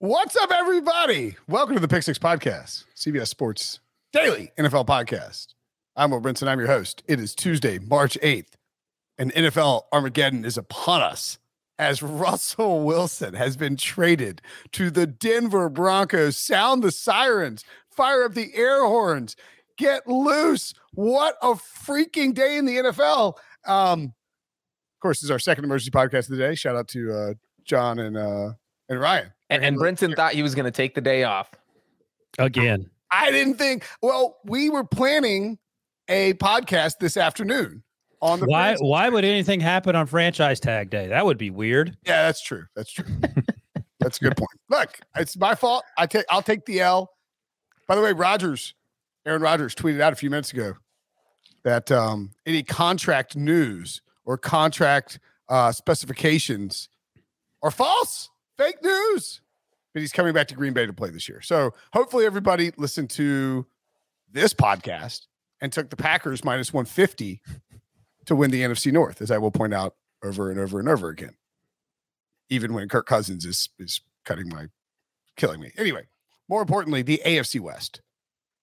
What's up, everybody? Welcome to the Pick Six Podcast, CBS Sports Daily NFL Podcast. I'm Will Brinson. I'm your host. It is Tuesday, March 8th, and NFL Armageddon is upon us as Russell Wilson has been traded to the Denver Broncos. Sound the sirens, fire up the air horns, get loose. What a freaking day in the NFL. Um, of course, this is our second emergency podcast of the day. Shout out to uh, John and uh, and Ryan. And, and Brinson thought he was going to take the day off again. I didn't think. Well, we were planning a podcast this afternoon on the why why would anything happen on franchise tag day? That would be weird. Yeah, that's true. That's true. that's a good point. Look, it's my fault. I take I'll take the L. By the way, Rodgers, Aaron Rodgers tweeted out a few minutes ago that um, any contract news or contract uh, specifications are false, fake news. But he's coming back to Green Bay to play this year. So hopefully everybody listened to this podcast and took the Packers minus 150 to win the NFC North, as I will point out over and over and over again. Even when Kirk Cousins is is cutting my killing me. Anyway, more importantly, the AFC West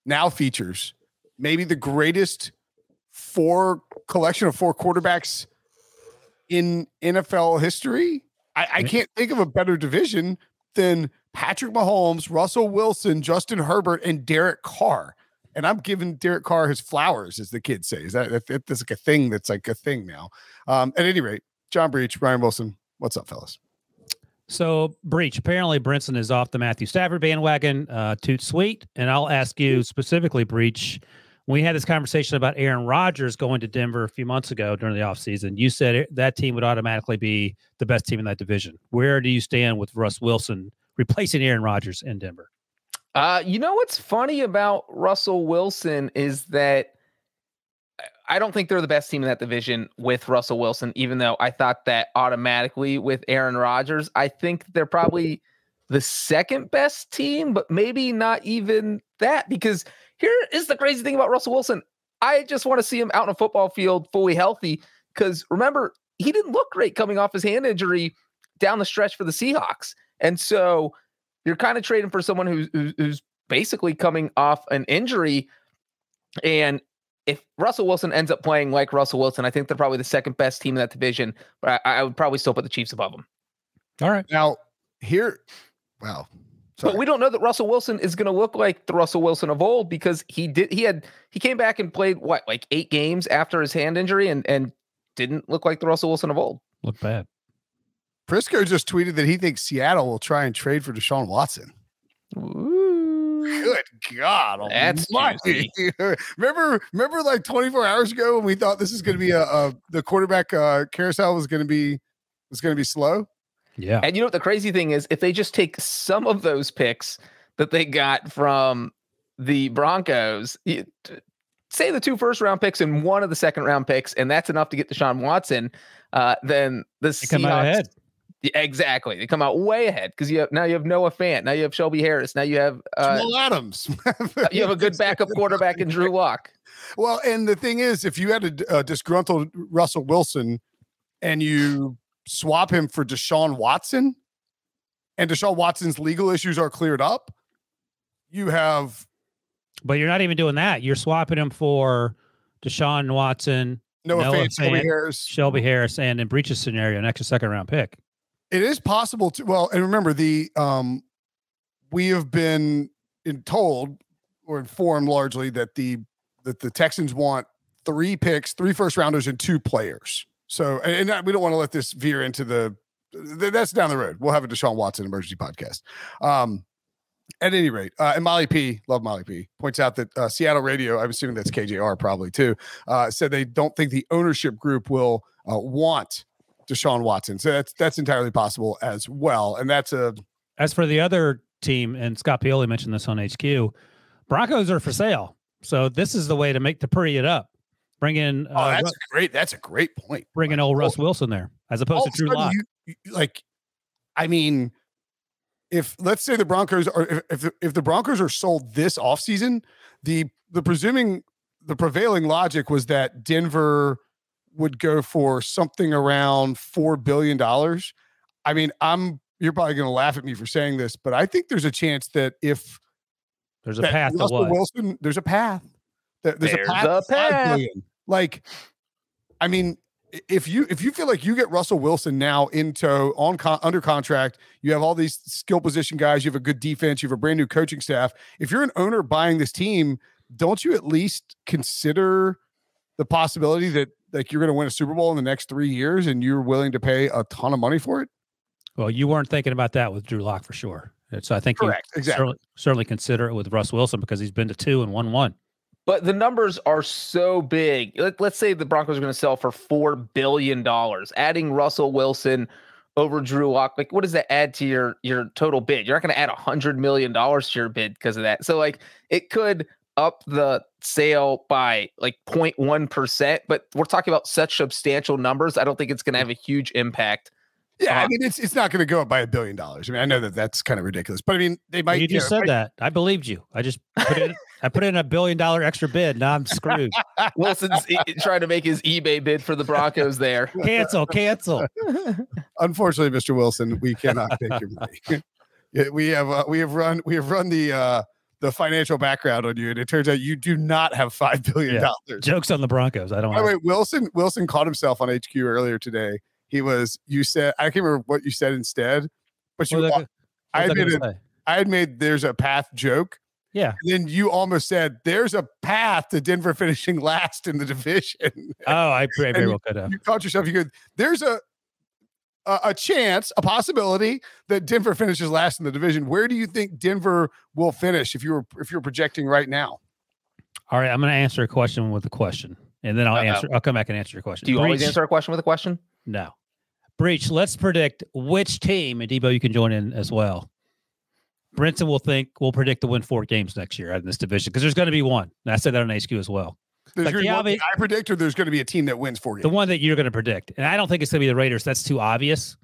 now features maybe the greatest four collection of four quarterbacks in NFL history. I, I can't think of a better division than Patrick Mahomes, Russell Wilson, Justin Herbert, and Derek Carr and I'm giving Derek Carr his flowers, as the kids say. Is that, that that's like a thing that's like a thing now? Um, at any rate, John Breech, Ryan Wilson, what's up, fellas? So Breech, apparently Brinson is off the Matthew Stafford bandwagon, uh, toot sweet, and I'll ask you specifically, Breech. We had this conversation about Aaron Rodgers going to Denver a few months ago during the offseason. You said that team would automatically be the best team in that division. Where do you stand with Russ Wilson replacing Aaron Rodgers in Denver? Uh, you know what's funny about Russell Wilson is that I don't think they're the best team in that division with Russell Wilson, even though I thought that automatically with Aaron Rodgers. I think they're probably the second best team, but maybe not even that. Because here is the crazy thing about Russell Wilson. I just want to see him out in a football field fully healthy. Because remember, he didn't look great coming off his hand injury down the stretch for the Seahawks. And so you're kind of trading for someone who's, who's basically coming off an injury. And if Russell Wilson ends up playing like Russell Wilson, I think they're probably the second best team in that division. But I, I would probably still put the Chiefs above them. All right. Now, here, wow. Sorry. But we don't know that Russell Wilson is going to look like the Russell Wilson of old because he did he had he came back and played what like eight games after his hand injury and and didn't look like the Russell Wilson of old. Look bad. Prisco just tweeted that he thinks Seattle will try and trade for Deshaun Watson. Ooh. Good God! That's remember, remember, like 24 hours ago when we thought this is going to be a, a, the quarterback uh, carousel was going to be was going to be slow. Yeah, and you know what the crazy thing is? If they just take some of those picks that they got from the Broncos, say the two first round picks and one of the second round picks, and that's enough to get Deshaun Watson, uh, then the they Seahawks yeah, exactly. They come out way ahead because you have now you have Noah Fant, now you have Shelby Harris, now you have uh, Jamal Adams. you have a good backup quarterback in Drew Lock. Well, and the thing is, if you had a, a disgruntled Russell Wilson and you swap him for Deshaun Watson, and Deshaun Watson's legal issues are cleared up, you have. But you're not even doing that. You're swapping him for Deshaun Watson, Noah, Noah Fant, Shelby Harris, Shelby Harris, and in Breech's scenario, an extra second round pick. It is possible to well, and remember the um we have been in told or informed largely that the that the Texans want three picks, three first rounders, and two players. So, and, we don't want to let this veer into the that's down the road. We'll have a Deshaun Watson emergency podcast. Um, at any rate, uh, and Molly P, love Molly P, points out that uh, Seattle Radio, I'm assuming that's KJR probably too, uh, said they don't think the ownership group will uh, want Deshaun Watson. So that's that's entirely possible as well. And that's a as for the other team, and Scott Pioli mentioned this on HQ. Broncos are for sale, so this is the way to make to pretty it up. Bring in, oh, uh, that's Ru- a great. That's a great point. bring in old Russ Wilson there, as opposed to of Drew Lock. you- you- like, I mean, if let's say the Broncos are if if the, if the Broncos are sold this offseason, the the presuming the prevailing logic was that Denver would go for something around four billion dollars. I mean, I'm you're probably going to laugh at me for saying this, but I think there's a chance that if There's a that path to Russell? Wilson, there's a path. There's, There's a path. a path. Like, I mean, if you if you feel like you get Russell Wilson now into on con, under contract, you have all these skill position guys, you have a good defense, you have a brand new coaching staff. If you're an owner buying this team, don't you at least consider the possibility that like you're going to win a Super Bowl in the next three years and you're willing to pay a ton of money for it? Well, you weren't thinking about that with Drew Lock for sure. So I think Correct, you exactly. certainly, certainly consider it with Russ Wilson because he's been to two and won one. But the numbers are so big. Let, us say the Broncos are going to sell for four billion dollars. Adding Russell Wilson over Drew Lock, like what does that add to your your total bid? You're not going to add a hundred million dollars to your bid because of that. So like it could up the sale by like 0.1 percent, but we're talking about such substantial numbers. I don't think it's going to have a huge impact. Yeah, I mean it's it's not going to go up by a billion dollars. I mean, I know that that's kind of ridiculous, but I mean they might. you just know, said that. I believed you. I just put it in I put in a billion dollar extra bid. Now I'm screwed. Wilson's e- trying to make his eBay bid for the Broncos there. cancel, cancel. unfortunately, Mr. Wilson, we cannot take your money. We have uh, we have run we have run the uh the financial background on you, and it turns out you do not have five billion Yeah. dollars. Jokes on the Broncos. I don't By the know. way, Wilson Wilson caught himself on HQ earlier today. He was you said I can't remember what you said instead, but you What I I, gonna- what was I admitted? I had made there's a path joke. Yeah. And then you almost said there's a path to Denver finishing last in the division. Oh, I very, very you- well could have. you caught yourself. You go, there's a, a a chance, a possibility that Denver finishes last in the division. Where do you think Denver will finish if you were if you're projecting right now? All right, I'm going to answer a question with a question, and then I'll Uh-oh. answer. I'll come back and answer your question. Do you always Breech- answer a question with a question? No. Breech. Let's predict which team, and Debo, you can join in as well. Brinson will think will predict to win four games next year in this division because there's going to be one. And I said that on HQ as well. There's Like gonna the be obvi- I predict, or there's going to be a team that wins four games. The one that you're going to predict, and I don't think it's going to be the Raiders. That's too obvious.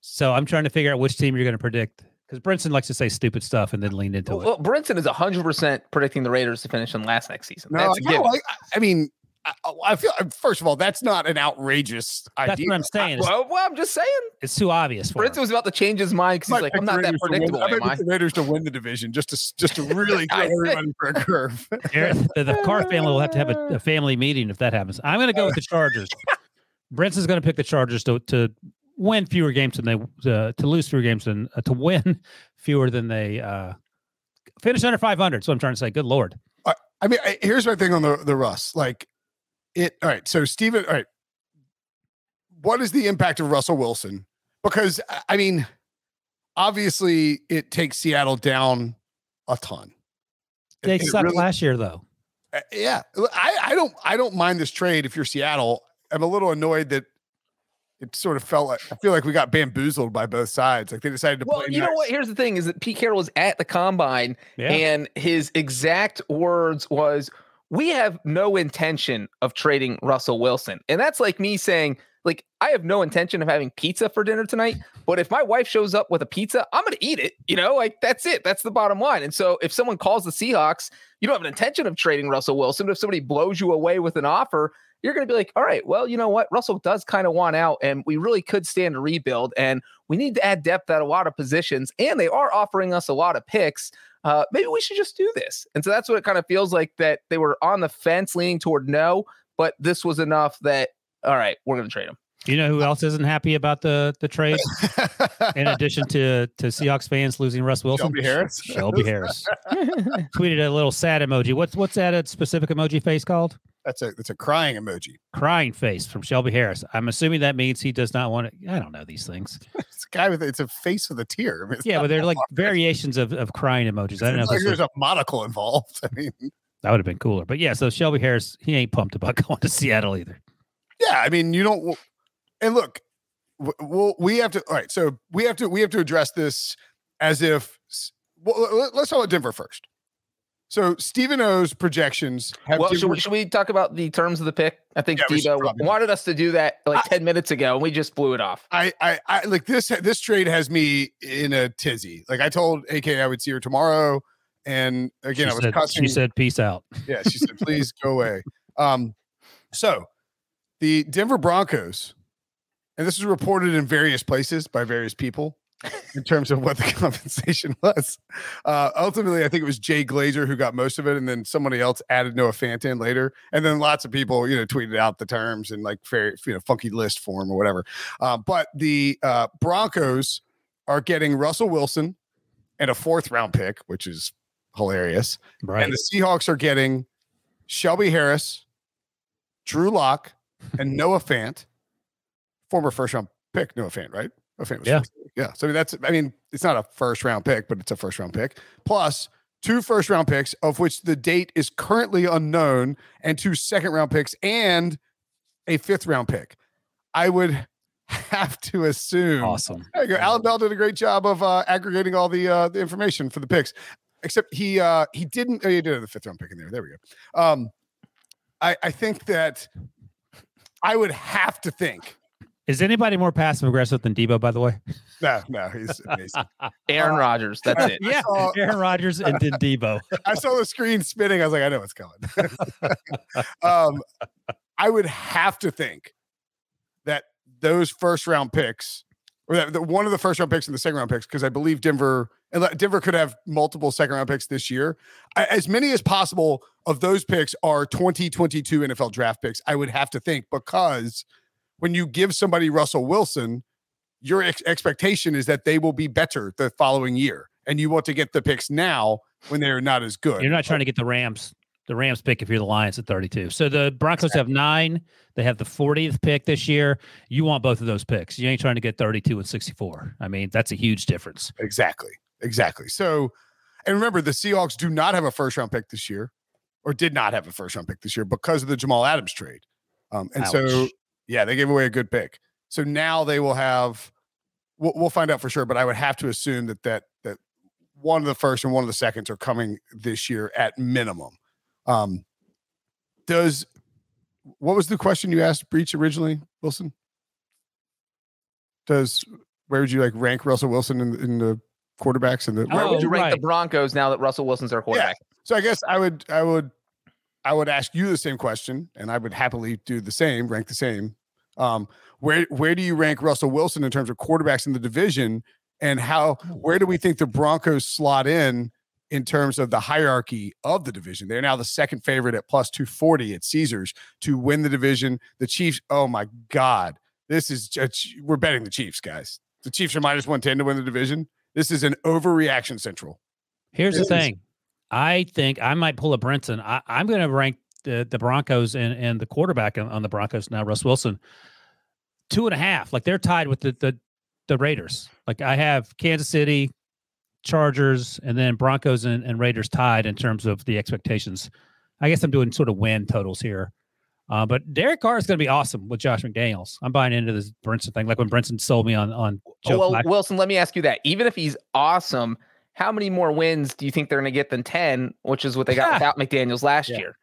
So I'm trying to figure out which team you're going to predict because Brinson likes to say stupid stuff and then lean into Well, it. well, Brinson is 100% predicting the Raiders to finish in last next season. no, That's I, a kinda given. like, I mean, I, I feel first of all, that's not an outrageous That's idea. what I'm saying. It's, well, well, I'm just saying. it's too obvious. For Brinson him. was about to change his mind because he's like, I'm not that Raiders to win- predictable, I might am I? the Raiders to win the division just to just to really I throw everybody for a curve. The, the Carr family will have to have a, a family meeting if that happens. I'm going to go with the Chargers. Brinson's going to pick the Chargers to to win fewer games than they uh, to lose fewer games than uh, to win fewer than they uh, finish under 500. So I'm trying to say, good lord. I mean, here's my thing on the the Russ. Like it. All right. So Steven, all right. What is the impact of Russell Wilson? Because I- I mean, obviously, it takes Seattle down a ton. They it sucked really- last year though. uh, Yeah, I, I don't I don't mind this trade if you're Seattle. I'm a little annoyed that it sort of felt like I feel like we got bamboozled by both sides. Like they decided to Well, play. you know what? Here's the thing: is that Pete Carroll was at the combine, Yeah. and his exact words was, "We have no intention of trading Russell Wilson," and that's like me saying, "Like I have no intention of having pizza for dinner tonight, but if my wife shows up with a pizza, I'm going to eat it." You know, like that's it. That's the bottom line. And so, if someone calls the Seahawks, you don't have an intention of trading Russell Wilson. If somebody blows you away with an offer, you're going to be like, all right, well, you know what? Russell does kind of want out, and we really could stand a rebuild. And we need to add depth at a lot of positions, and they are offering us a lot of picks. Uh, maybe we should just do this. And so that's what it kind of feels like that they were on the fence leaning toward no, but this was enough that, all right, we're going to trade him. You know who else isn't happy about the the trade? In addition to to Seahawks fans losing Russ Wilson, Shelby Harris. Shelby Harris tweeted a little sad emoji. What's what's that a specific emoji face called? That's a that's a crying emoji. Crying face from Shelby Harris. I'm assuming that means he does not want to. I don't know these things. It's a guy with it's a face with a tear. I mean, Yeah, but they're like variations of, of crying emojis. I don't know like there's a monocle involved. I mean, that would have been cooler. But yeah, so Shelby Harris, he ain't pumped about going to Seattle either. yeah, I mean, you don't. And look, w- well, we have to. All right, so we have to we have to address this as if well, let's talk about Denver first. So Stephen Oh's projections have. Well, should we, should we, talk about the terms of the pick? I think yeah, Debo wanted us to do that like I, ten minutes ago, and we just blew it off. I, I, I, like this. This trade has me in a tizzy. Like I told AK I would see her tomorrow, and again, she I was said, cussing. She said, "Peace out." Yeah, she said, "Please go away." Um, so the Denver Broncos, and this was reported in various places by various people in terms of what the compensation was. Uh, ultimately, I think it was Jay Glazer who got most of it, and then somebody else added Noah Fant in later, and then lots of people, you know, tweeted out the terms in like very, you know, funky list form or whatever. Uh, but the uh, Broncos are getting Russell Wilson and a fourth round pick, which is hilarious. Right. And the Seahawks are getting Shelby Harris, Drew Lock, and Noah Fant, former first round pick Noah Fant, right? A famous yeah. Yeah. So I mean, that's, I mean, it's not a first round pick, but it's a first round pick plus two first round picks, of which the date is currently unknown, and two second round picks and a fifth round pick. I would have to assume. Awesome. There you go. Alan Bell did a great job of uh, aggregating all the uh, the information for the picks. Except he uh, he didn't. Oh, he did have the fifth round pick in there. There we go. Um, I I think that I would have to think is anybody more passive aggressive than Debo, by the way? No, no, he's amazing. Aaron uh, Rodgers. That's it. Yeah, saw, Aaron Rodgers and then Debo. I saw the screen spinning. I was like, I know what's coming. um, I would have to think that those first round picks, or that, that one of the first round picks and the second round picks, because I believe Denver and Denver could have multiple second round picks this year. As many as possible of those picks are 2022 NFL draft picks. I would have to think because when you give somebody Russell Wilson, your ex- expectation is that they will be better the following year. And you want to get the picks now when they're not as good. You're not trying to get the Rams, the Rams pick if you're the Lions at 32. So the Broncos exactly. have nine. They have the 40th pick this year. You want both of those picks. You ain't trying to get 32 and 64. I mean, that's a huge difference. Exactly. Exactly. So, and remember, the Seahawks do not have a first round pick this year, or did not have a first round pick this year because of the Jamal Adams trade. Um, and Ouch. so yeah, they gave away a good pick. So now they will have. We'll, we'll find out for sure, but I would have to assume that that that one of the first and one of the seconds are coming this year at minimum. Um, does what was the question you asked Breech originally, Wilson? Does where would you like rank Russell Wilson in, in the quarterbacks and the where would you rank right. the Broncos now that Russell Wilson's our quarterback? Yeah. So I guess I would I would I would ask you the same question, and I would happily do the same, rank the same. Um, where where do you rank Russell Wilson in terms of quarterbacks in the division, and how where do we think the Broncos slot in in terms of the hierarchy of the division? They're now the second favorite at plus two forty at Caesars to win the division. The Chiefs, oh my God, this is just, we're betting the Chiefs, guys. The Chiefs are minus one ten to win the division. This is an overreaction central. Here's this the thing. I think I might pull a Brinson. I, am going to rank the, the Broncos and, and the quarterback on, on, the Broncos now, Russ Wilson, two and a half. Like they're tied with the, the the Raiders. Like I have Kansas City, Chargers, and then Broncos and, and Raiders tied in terms of the expectations. I guess I'm doing sort of win totals here. Uh, but Derek Carr is going to be awesome with Josh McDaniels. I'm buying into this Brinson thing, like when Brinson sold me on on. Joe well, Black. Wilson, let me ask you that. Even if he's awesome, how many more wins do you think they're going to get than 10, which is what they got without McDaniels last yeah. year?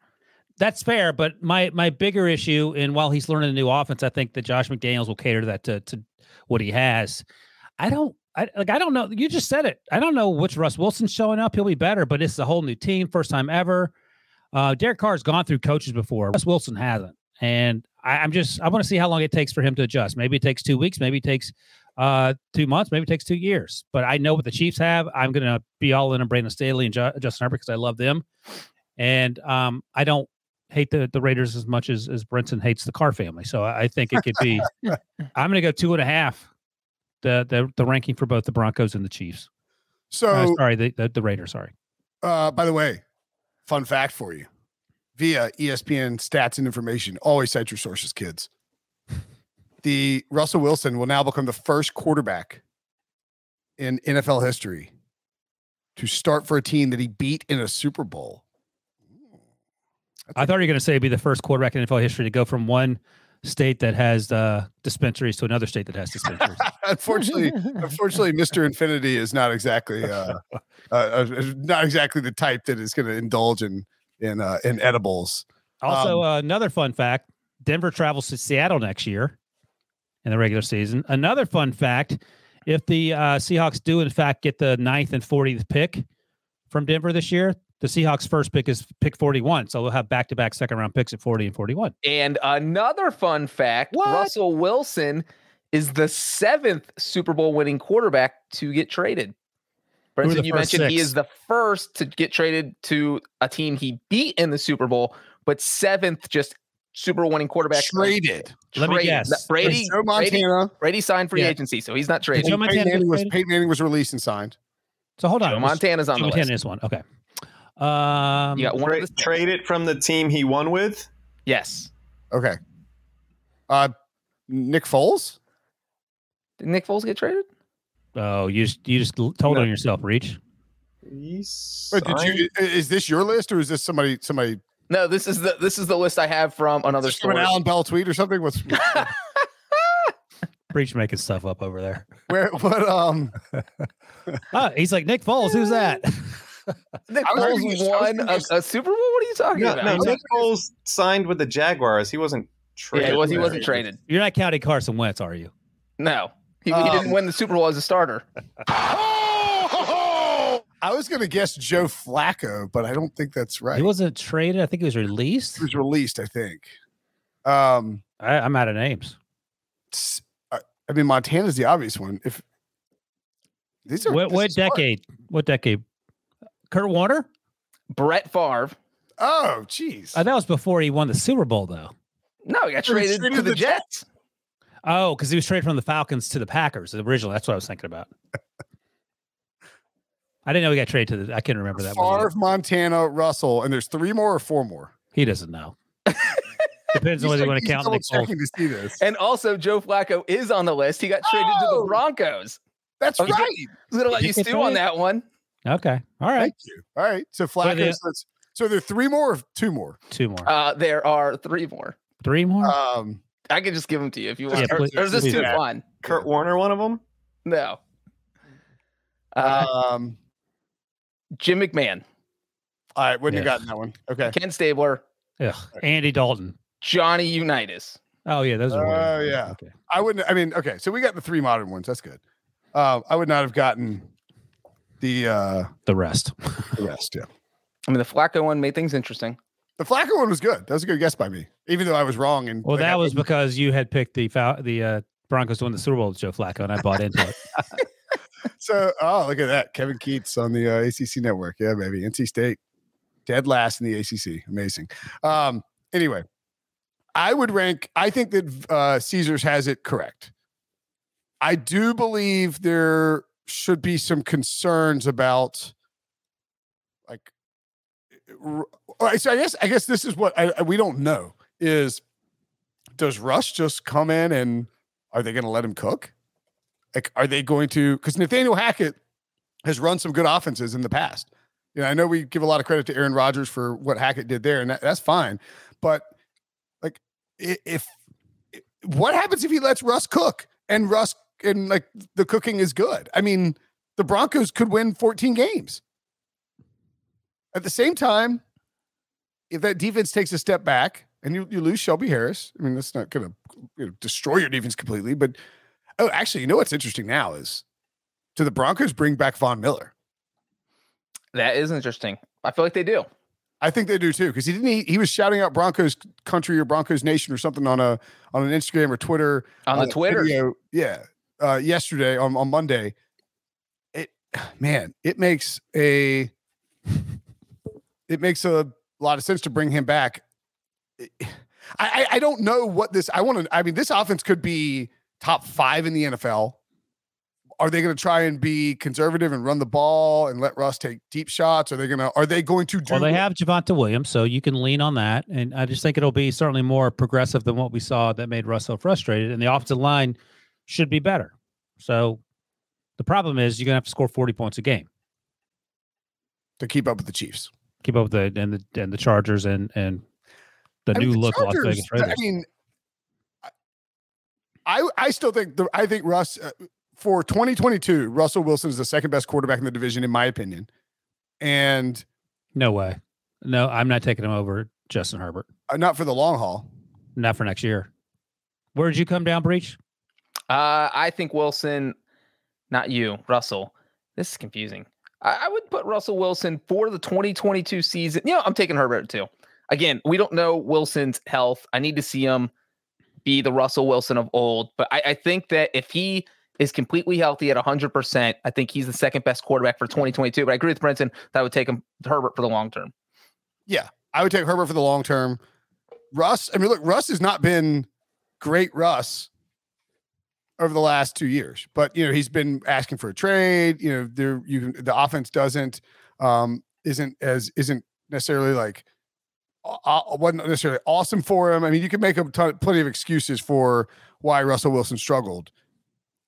That's fair, but my my bigger issue, and while he's learning a new offense, I think that Josh McDaniels will cater to that to, to what he has. I don't I like I don't know. You just said it. I don't know which Russ Wilson's showing up. He'll be better, but it's a whole new team, first time ever. Uh, Derek Carr's gone through coaches before. Russ Wilson hasn't, and I, I'm just I want to see how long it takes for him to adjust. Maybe it takes two weeks. Maybe it takes uh, two months, maybe it takes two years. But I know what the Chiefs have. I'm going to be all in on Brandon Staley and Ju- Justin Herbert because I love them, and um, I don't hate the, the Raiders as much as as Brinson hates the Carr family. So I, I think it could be. I'm going to go two and a half. The, the the ranking for both the Broncos and the Chiefs. So uh, sorry, the, the the Raiders. Sorry. Uh, by the way, fun fact for you: via ESPN stats and information, always cite your sources, kids the Russell Wilson will now become the first quarterback in NFL history to start for a team that he beat in a Super Bowl. I thought you were going to say be the first quarterback in NFL history to go from one state that has uh, dispensaries to another state that has dispensaries. unfortunately, unfortunately, Mister Infinity is not exactly uh, uh, uh, not exactly the type that is going to indulge in in uh, in edibles. Also, Um, uh, another fun fact: Denver travels to Seattle next year in the regular season. Another fun fact: if the uh, Seahawks do in fact get the ninth and 40th pick from Denver this year, the Seahawks' first pick is pick 41, so they'll have back-to-back second-round picks at 40 and 41. And another fun fact What? Russell Wilson is the seventh Super Bowl winning quarterback to get traded. Brinson, you mentioned he is the first to get traded to a team he beat in the Super Bowl, but seventh just Super winning quarterback. Traded. Let me guess. Brady, Joe Brady, Montana. Brady signed free Yeah. agency, so he's not traded. Joe and Montana Peyton Manning, was, traded? Peyton Manning was released and signed. So hold on, Joe Montana's on Joe the Montana list. is one. Okay. Um, You got one Tra- trade it from the team he won with. Yes. Okay. Uh, Nick Foles. Did Nick Foles get traded? Oh, you just you just told No. on yourself, Reach. He's Wait, did you? Is this your list or is this somebody? Somebody? No, this is the this is the list I have from another Is this from an. Alan Bell tweet or something? What's Reach making stuff up over there. where? What? Um. Oh, he's like Nick Foles. Who's that? Nick I was Foles thinking- I was won a, a Super Bowl. What are you talking No, about? no, He's Nick Foles signed with the Jaguars. He wasn't Yeah, traded. he, was, he wasn't traded. You're not counting Carson Wentz, are you? No, he, he Um, didn't win the Super Bowl as a starter. I was gonna guess Joe Flacco, but I don't think that's right. He wasn't traded. I think he was released. He was released, I think. Um, I, I'm out of names. I mean, Montana's the obvious one. If these are What, this what is smart. decade? What decade? Kurt Warner? Brett Favre. Oh, jeez. Uh, that was before he won the Super Bowl, though. No, he got He traded traded to to the the Jets. Oh, because he was traded from the Falcons to the Packers originally. That's what I was thinking about. I didn't know he got traded to the. I can't remember that. one. Favre, Montana, Russell, and there's three more or four more. He doesn't know. Depends on He's whether you want to count double Nick Foles. checking to see this. And also, Joe Flacco is on the list. He got traded to Oh! the Broncos. That's Okay. right. I was gonna let you stew on that one. Okay. All right. Thank you. All right. So Flacco. the- so, it's- so there are three more or two more. Two more. Uh, there are three more. Three more? Um, I can just give them to you if you want. or, please- or is this too fun? Kurt Warner, one of them. No. Um, Jim McMahon, all right. Wouldn't Yeah. have gotten that one. Okay. Ken Stabler, Yeah. Andy Dalton. Johnny Unitas. Oh yeah, those are. Oh, yeah. Okay. I wouldn't. I mean, okay. So we got the three modern ones. That's good. Uh, I would not have gotten the uh, The rest. the rest. Yeah. I mean, the Flacco one made things interesting. The Flacco one was good. That was a good guess by me, even though I was wrong. And Well, like, that was because you had picked the the uh, Broncos to win the Super Bowl with Joe Flacco, and I bought into it. so. Oh, look at that, Kevin Keatts on the uh, ACC network. Yeah, baby. NC State dead last in the ACC. Amazing. Um. Anyway, I would rank. I think that uh, Caesars has it correct. I do believe there should be some concerns about, like, so I guess I guess this is what I, I- we don't know is does Rush just come in and are they going to let him cook? Like, are they going to? Because Nathaniel Hackett has run some good offenses in the past. You know, I know we give a lot of credit to Aaron Rodgers for what Hackett did there, and that, that's fine. But like, i- if what happens if he lets Russ cook and Russ and like the cooking is good? I mean, the Broncos could win 14 games. At the same time, if that defense takes a step back and you, you lose Shelby Harris, I mean, that's not going to you know, destroy your defense completely. But oh, actually, you know what's interesting now is do the Broncos bring back Von Miller? That is interesting. I feel like they do. I think they do too because he didn't. He, he was shouting out Broncos country or Broncos nation or something on a on an Instagram or Twitter On the a Twitter. video, yeah, uh, yesterday on on Monday. It man, it makes a it makes a lot of sense to bring him back. I I, I don't know what this. I want to. I mean, this offense could be top five in the NFL. Are they going to try and be conservative and run the ball and let Russ take deep shots? Are they going to? Are they going to do? Well, they have Javonte Williams, so you can lean on that, and I just think it'll be certainly more progressive than what we saw that made Russ so frustrated. And the offensive line should be better. So the problem is you're gonna have to score 40 points a game, to keep up with the Chiefs. keep up with the and the and the Chargers and and the I new mean, look Las Vegas Raiders. I mean, I I still think the I think Russ uh, for 2022, Russell Wilson is the second best quarterback in the division, in my opinion. And No way. No, I'm not taking him over Justin Herbert. uh, not for the long haul. Not for next year. Where did you come down, Breech? Uh, I think Wilson, not you, Russell. This is confusing. I, I would put Russell Wilson for the 2022 season. You know, I'm taking Herbert too. Again, we don't know Wilson's health. I need to see him be the Russell Wilson of old. But I, I think that if he is completely healthy at 100%, I think he's the second best quarterback for 2022. But I agree with Brinson that I would take him Herbert for the long term. Yeah, I would take Herbert for the long term. Russ, I mean, look, Russ has not been great Russ over the last two years, but you know, he's been asking for a trade. You know, there you the offense doesn't um isn't as isn't necessarily like uh, uh, wasn't necessarily awesome for him. I mean, you can make a ton, plenty of excuses for why Russell Wilson struggled.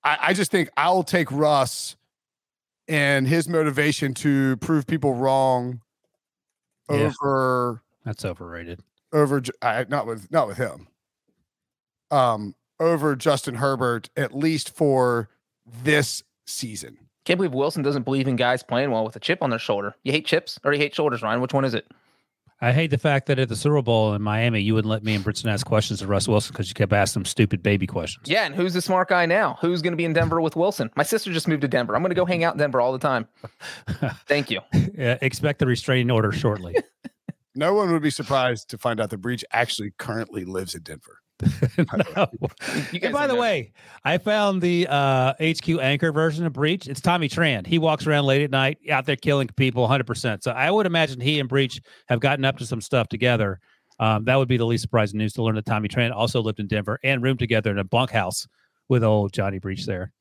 I, I just think I'll take Russ and his motivation to prove people wrong Yeah. over That's overrated. over J- I, not with not with him. Um, over Justin Herbert at least for this season. Can't believe Wilson doesn't believe in guys playing well with a chip on their shoulder. You hate chips or you hate shoulders, Ryan? Which one is it? I hate the fact that at the Super Bowl in Miami, you wouldn't let me and Brinson ask questions of Russ Wilson because you kept asking him stupid baby questions. Yeah, and who's the smart guy now? Who's going to be in Denver with Wilson? My sister just moved to Denver. I'm going to go hang out in Denver all the time. Thank you. Yeah, expect the restraining order shortly. No one would be surprised to find out the Breech actually currently lives in Denver. No. And by the know way, I found the uh, HQ anchor version of Breech. It's Tommy Tran. He walks around late at night out there killing people 100%. So I would imagine he and Breech have gotten up to some stuff together. Um, that would be the least surprising news to learn that Tommy Tran also lived in Denver and roomed together in a bunkhouse with old Johnny Breech there.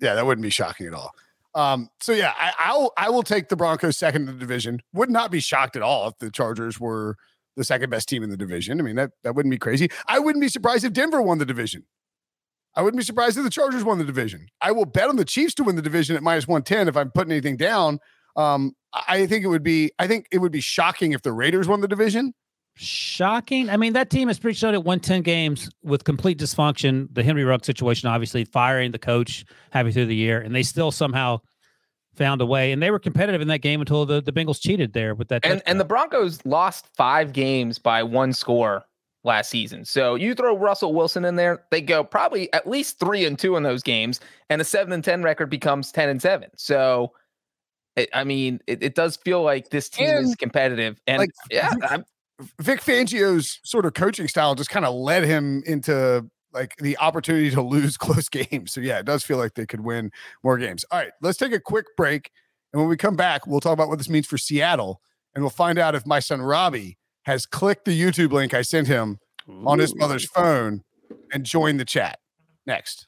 Yeah, that wouldn't be shocking at all. Um, so yeah, I, I'll I will take the Broncos second in the division. Would not be shocked at all if the Chargers were the second best team in the division. I mean, that that wouldn't be crazy. I wouldn't be surprised if Denver won the division. I wouldn't be surprised if the Chargers won the division. I will bet on the Chiefs to win the division at minus 110 if I'm putting anything down. Um, I think it would be I think it would be shocking if the Raiders won the division. Shocking. I mean, that team has pretty showed won 10 games with complete dysfunction. The Henry Rugg situation, obviously, firing the coach halfway through the year, and they still somehow found a way. And they were competitive in that game until the, the Bengals cheated there with that. And and the. Broncos lost five games by one score last season. So you throw Russell Wilson in there, they go probably at least three and two in those games, and the seven and ten record becomes ten and seven. So. it- I mean, it, it does feel like this team is competitive, and like, yeah, I'm, Vic Fangio's sort of coaching style just kind of led him into like the opportunity to lose close games. So yeah, it does feel like they could win more games. All right, let's take a quick break, and when we come back, we'll talk about what this means for Seattle, and we'll find out if my son Robbie has clicked the YouTube link I sent him on his mother's phone and joined the chat. Next.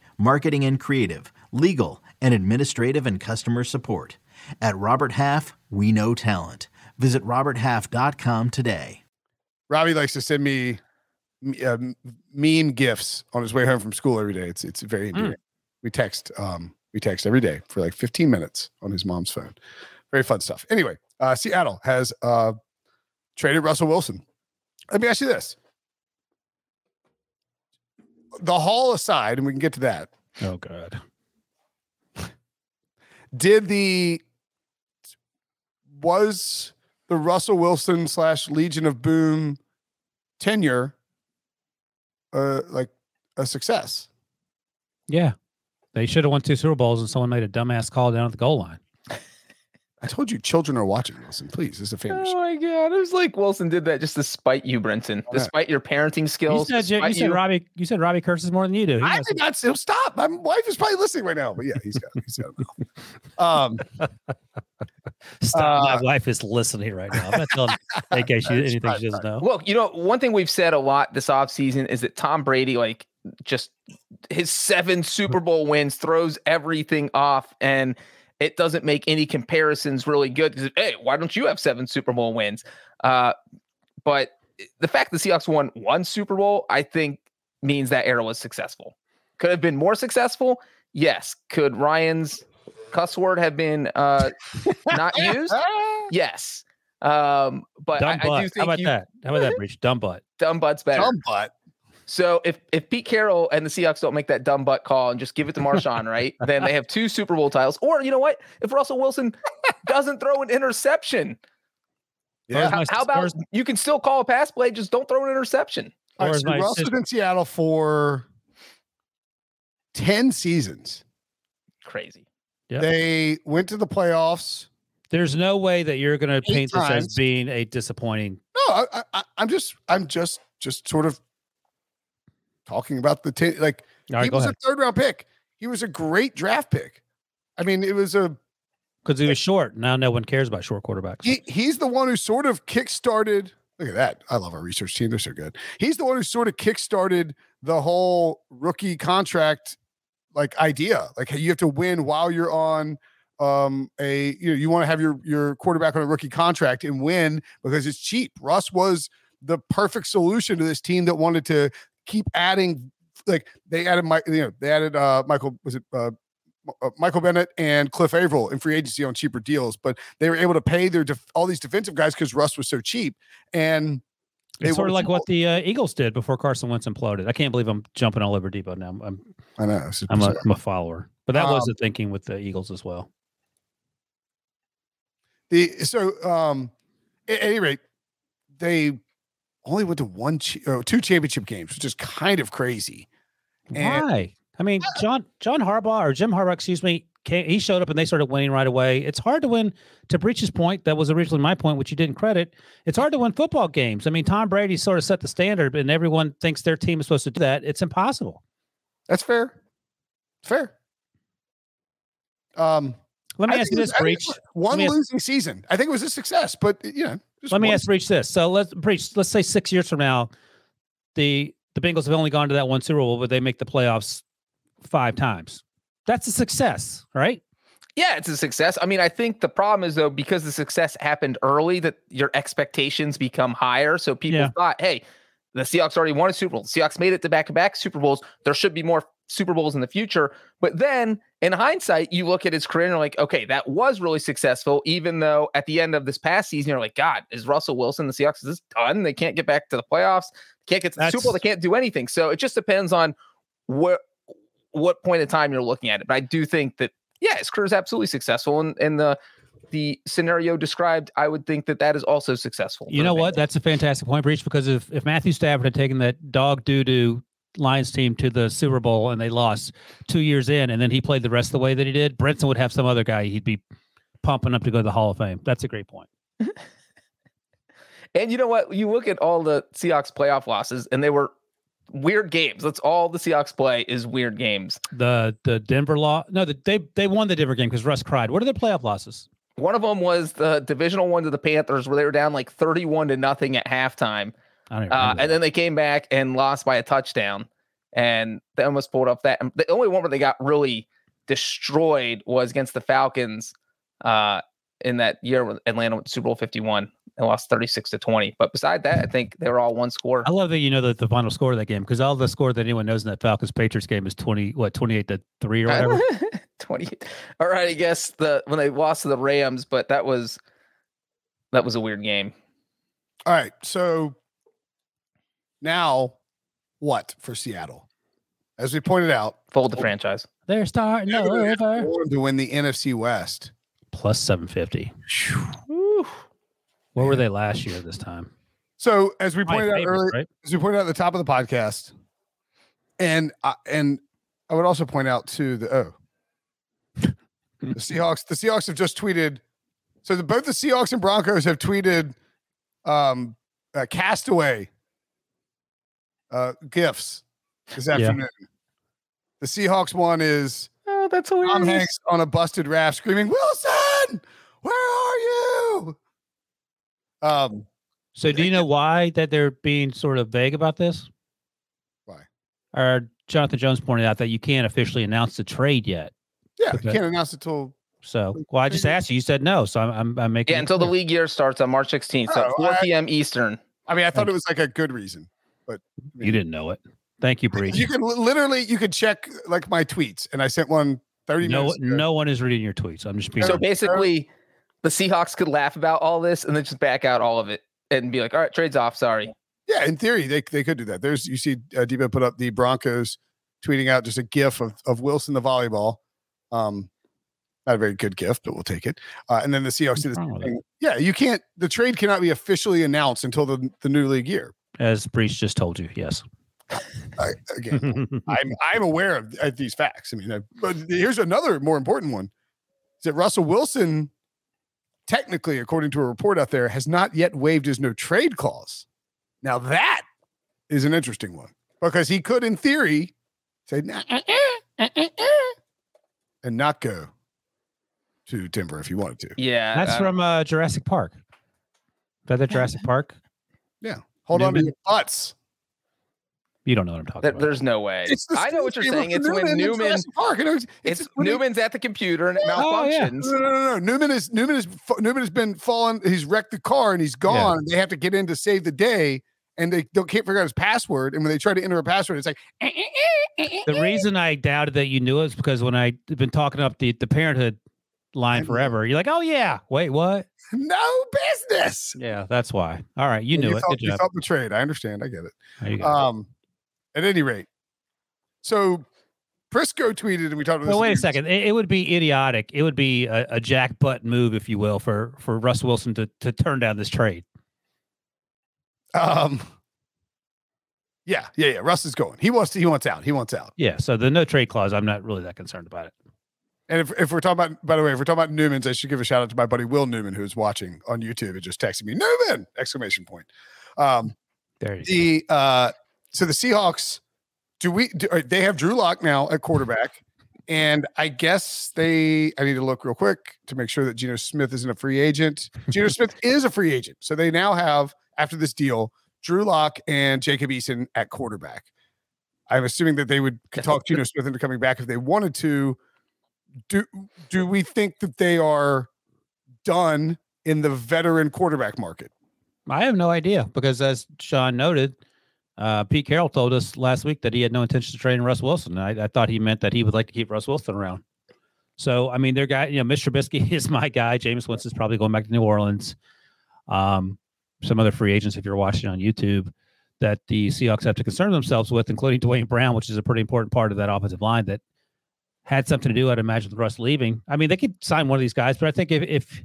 marketing and creative, legal, and administrative and customer support. At Robert Half, we know talent. Visit roberthalf.com today. Robbie likes to send me m- uh, meme gifs on his way home from school every day. It's it's very endearing. We text um we text every day for like 15 minutes on his mom's phone. Very fun stuff. Anyway, uh, Seattle has uh, traded Russell Wilson. Let me ask you this: the Hall aside, and we can get to that. Oh god. did the was the Russell Wilson slash Legion of Boom tenure uh like a success? Yeah. They should have won two Super Bowls and someone made a dumbass call down at the goal line. I told you children are watching Wilson. Please, this is a family Oh show. my god! It was like Wilson did that just to spite you, Brinson. I. Despite your parenting You skills. said, you, despite said Robbie you said Robbie curses more than you do. He I must- did not say stop. My wife is probably listening right now, but yeah, he's got he's got a mouth. Um Stop. Uh, My wife is listening right now. I'm not telling in case she, anything right, she doesn't know. Well, you know, one thing we've said a lot this offseason is that Tom Brady, like, just his seven Super Bowl wins throws everything off and it doesn't make any comparisons really good. 'cause, Hey, why don't you have seven Super Bowl wins? Uh, but the fact the Seahawks won one Super Bowl, I think, means that era was successful. Could have been more successful. Yes. Could Ryan's cuss word have been uh, not used? Yes. Um, but Dumb I, butt. I do How about you, that? How about that, Breech? Dumb butt. dumb butt's better. dumb butt. So if if Pete Carroll and the Seahawks don't make that dumb butt call and just give it to Marshawn, right? Then they have two Super Bowl titles. Or you know what? If Russell Wilson doesn't throw an interception, Yeah. how, how about you can still call a pass play, just don't throw an interception. All right, so my Russell sister- in Seattle for 10 seasons. Crazy. Yep. They went to the playoffs. There's no way that you're going to paint this as being a disappointing. No, I, I, I'm just, I'm just, just sort of talking about the ten, like right, he was ahead. a third round pick. He was a great draft pick. I mean, it was a Because he was short. Now no one cares about short quarterbacks. he, he's the one who sort of kickstarted. Look at that! I love our research team; they're so good. He's the one who sort of kickstarted the whole rookie contract like idea. Like you have to win while you're on um a you know you want to have your your quarterback on a rookie contract and win because it's cheap. Russ was the perfect solution to this team that wanted to keep adding like they added Mike you know they added uh Michael was it uh uh, Michael Bennett and Cliff Avril in free agency on cheaper deals, but they were able to pay their def- all these defensive guys because Russ was so cheap. And they It's sort of like what the uh, Eagles did before Carson Wentz imploded. I can't believe I'm jumping all over Debo now. I'm I know I'm a. I'm a follower, but that was Um, the thinking with the Eagles as well. the so um at any rate they only went to one ch- or two championship games, which is kind of crazy. And- Why? I mean, John John Harbaugh or Jim Harbaugh, excuse me, came, he showed up and they started winning right away. It's hard to win. To Breech's point, that was originally my point, which you didn't credit. It's hard to win football games. I mean, Tom Brady sort of set the standard, and everyone thinks their team is supposed to do that. It's impossible. That's fair. Fair. Um Let me I ask you it was- this, Breech. one me ask- losing season. I think it was a success, but you know, just Let me ask Breech this. So let's Breech. Let's say six years from now, the the Bengals have only gone to that one Super Bowl, but they make the playoffs five times. That's a success, right? Yeah, it's a success. I mean, I think the problem is though, because the success happened early, that your expectations become higher. So people Yeah. thought, hey, the Seahawks already won a Super Bowl. The Seahawks made it to back-to-back Super Bowls. There should be more Super Bowls in the future. But then in hindsight, you look at his career and you're like, okay, that was really successful, even though at the end of this past season, you're like, God, is Russell Wilson, the Seahawks, is this done? They can't get back to the playoffs, can't get to the Super Bowl, they can't do anything. So it just depends on where what point in time you're looking at it. But I do think that yeah, his career is absolutely successful, and and the the scenario described, I would think that that is also successful. You know what? That's a fantastic point, Breech, because if, if Matthew Stafford had taken that dog doo doo Lions team to the Super Bowl and they lost two years in, and then he played the rest of the way that he did, Brinson would have some other guy he'd be pumping up to go to the Hall of Fame. That's a great point. And you know what? You look at all the Seahawks playoff losses, and they were weird games. That's all the Seahawks play is weird games. The the Denver law, no, the, they they won the Denver game because Russ cried. What are their playoff losses? One of them was the divisional one to the Panthers, where they were down like thirty-one to nothing at halftime, I don't even uh, remember and then they came back and lost by a touchdown, and they almost pulled off that. And the only one where they got really destroyed was against the Falcons uh, in that year when Atlanta went to Super Bowl fifty-one. They lost 36 to 20. But beside that, I think they were all one score. I love that you know the, the final score of that game because all the score that anyone knows in that Falcons Patriots game is twenty what twenty eight to three or whatever. 20. All right, I guess the when they lost to the Rams, but that was that was a weird game. All right. So now what for Seattle? As we pointed out, Fold the franchise. They're starting over. going to win the NFC West. Plus seven fifty. What were they last year this time? So as we My pointed out earlier, right? as we pointed out at the top of the podcast, and I and I would also point out to the oh, the Seahawks. The Seahawks have just tweeted. So the, both the Seahawks and Broncos have tweeted um, uh, castaway uh, gifts this Yeah. afternoon. The Seahawks one is Oh, that's Tom hilarious. Hanks on a busted raft screaming, "Wilson, where are you?" Um, So do you know why that they're being sort of vague about this? Why? Or Jonathan Jones pointed out that you can't officially announce the trade yet. yeah, Okay. can't announce it till So, well, I just asked you. You said no, so I'm I'm, I'm making Yeah, it until the league year starts on March 16th, so Oh, 4 I- p.m. Eastern. I mean, I thought Thank it was like a good reason. But you didn't know it. Thank you, Breech. You can literally you can check like my tweets, and I sent one 30 No, minutes. ago. no one is reading your tweets. I'm just being. So Fair. basically, the Seahawks could laugh about all this and then just back out all of it and be like, "All right, trades off. Sorry." Yeah, in theory, they they could do that. There's you see uh, Debo put up the Broncos tweeting out just a GIF of of Wilson the volleyball. Um, not a very good gift, but we'll take it. Uh, and then the Seahawks did the same thing. Yeah, you can't. The trade cannot be officially announced until the the new league year. As Breech just told you, yes. I, again, I'm I'm aware of, of these facts. I mean, I, but here's another more important one: is that Russell Wilson, technically, according to a report out there, has not yet waived his no trade clause. Now that is an interesting one because he could, in theory, say "Nah, uh, uh, uh, uh, uh," and not go to Timber if he wanted to. Yeah, That's from uh, Jurassic Park. Is that the Jurassic Park? Hold on to your butts. You don't know what I'm talking th- about. There's no way. It's the I know what you're Steve saying. Newman It's when Newman. Park. and It's, It's Newman's at the computer and it Oh, yeah. malfunctions. No, no, no, no. Newman is Newman is Newman has been fallen. He's wrecked the car and he's gone. and They have to get in to save the day, and they don't can't figure out his password. And when they try to enter a password, it's like eh, eh, eh, the reason I doubted that you knew it is because when I've been talking up the, the parenthood line forever, you're like, oh, yeah. Wait, what? no business. Yeah, that's why. All right. You And knew it. Felt, you felt betrayed. I understand. I get it. You. Um, at any rate, so Prisco tweeted, and we talked about. well, this wait a second. It, it would be idiotic. It would be a, a jack butt move, if you will, for for Russ Wilson to to turn down this trade. Um, yeah, yeah, yeah. Russ is going. He wants to. He wants out. He wants out. Yeah. So the no trade clause, I'm not really that concerned about it. And if, if we're talking about, by the way, if we're talking about Newman's, I should give a shout out to my buddy Will Newman, who's watching on YouTube and just texted me, Newman! Exclamation point. Um, There you go. the uh, so the Seahawks, do we? Do, they have Drew Lock now at quarterback, and I guess they. I need to look real quick to make sure that Geno Smith isn't a free agent. Geno Smith is a free agent, so they now have after this deal, Drew Lock and Jacob Eason at quarterback. I'm assuming that they would talk Geno Smith into coming back if they wanted to. Do do we think that they are done in the veteran quarterback market? I have no idea because, as Sean noted, uh, Pete Carroll told us last week that he had no intention of trading Russ Wilson. I, I thought he meant that he would like to keep Russ Wilson around. So, I mean, their guy, you know, Mr. Trubisky is my guy. Jameis Winston's probably going back to New Orleans. Um, some other free agents, if you're watching on YouTube, that the Seahawks have to concern themselves with, including Duane Brown, which is a pretty important part of that offensive line that had something to do, I'd imagine, with Russ leaving. I mean, they could sign one of these guys, but I think if, if